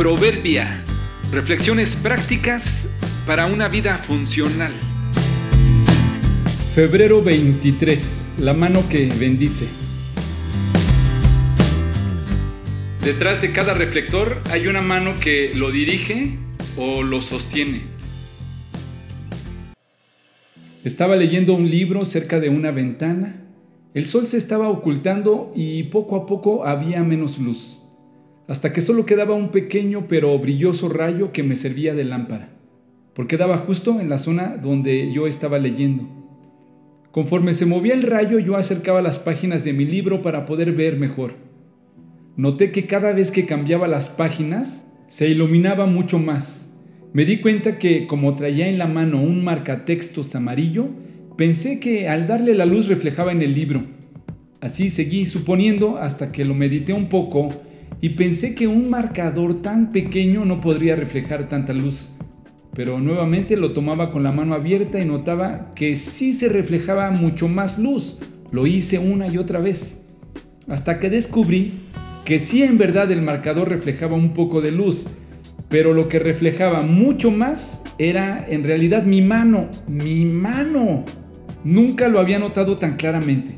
Proverbia. Reflexiones prácticas para una vida funcional. Febrero 23. La mano que bendice. Detrás de cada reflector hay una mano que lo dirige o lo sostiene. Estaba leyendo un libro cerca de una ventana. El sol se estaba ocultando y poco a poco había menos luz hasta que solo quedaba un pequeño pero brilloso rayo que me servía de lámpara, porque daba justo en la zona donde yo estaba leyendo. Conforme se movía el rayo yo acercaba las páginas de mi libro para poder ver mejor. Noté que cada vez que cambiaba las páginas se iluminaba mucho más. Me di cuenta que como traía en la mano un marcatextos amarillo, pensé que al darle la luz reflejaba en el libro. Así seguí suponiendo hasta que lo medité un poco y pensé que un marcador tan pequeño no podría reflejar tanta luz. Pero nuevamente lo tomaba con la mano abierta y notaba que sí se reflejaba mucho más luz. Lo hice una y otra vez. Hasta que descubrí que sí en verdad el marcador reflejaba un poco de luz, pero lo que reflejaba mucho más era en realidad mi mano, mi mano. Nunca lo había notado tan claramente.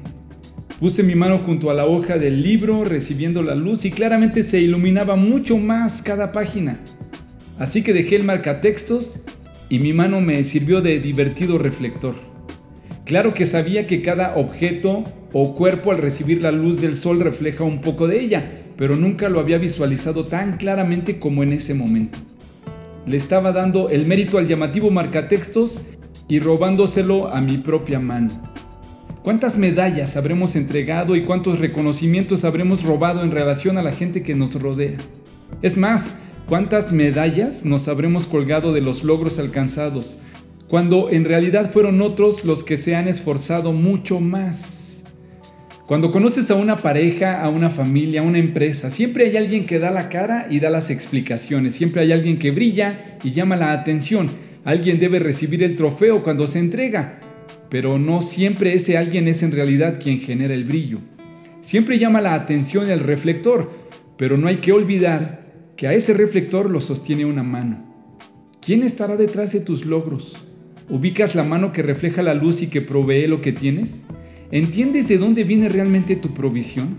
Puse mi mano junto a la hoja del libro recibiendo la luz y claramente se iluminaba mucho más cada página. Así que dejé el marcatextos y mi mano me sirvió de divertido reflector. Claro que sabía que cada objeto o cuerpo al recibir la luz del sol refleja un poco de ella, pero nunca lo había visualizado tan claramente como en ese momento. Le estaba dando el mérito al llamativo marcatextos y robándoselo a mi propia mano. ¿Cuántas medallas habremos entregado y cuántos reconocimientos habremos robado en relación a la gente que nos rodea? Es más, ¿cuántas medallas nos habremos colgado de los logros alcanzados, cuando en realidad fueron otros los que se han esforzado mucho más? Cuando conoces a una pareja, a una familia, a una empresa, siempre hay alguien que da la cara y da las explicaciones, siempre hay alguien que brilla y llama la atención, alguien debe recibir el trofeo cuando se entrega, pero no siempre ese alguien es en realidad quien genera el brillo. Siempre llama la atención el reflector, pero no hay que olvidar que a ese reflector lo sostiene una mano. ¿Quién estará detrás de tus logros? ¿Ubicas la mano que refleja la luz y que provee lo que tienes? ¿Entiendes de dónde viene realmente tu provisión?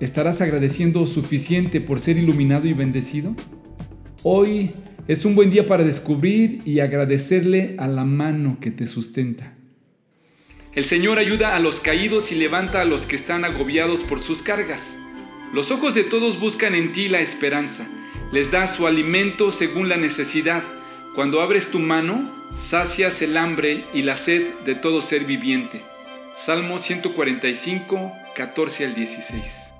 ¿Estarás agradeciendo suficiente por ser iluminado y bendecido? Hoy es un buen día para descubrir y agradecerle a la mano que te sustenta. El Señor ayuda a los caídos y levanta a los que están agobiados por sus cargas. Los ojos de todos buscan en ti la esperanza. Les da su alimento según la necesidad. Cuando abres tu mano, sacias el hambre y la sed de todo ser viviente. Salmo 145, 14 al 16.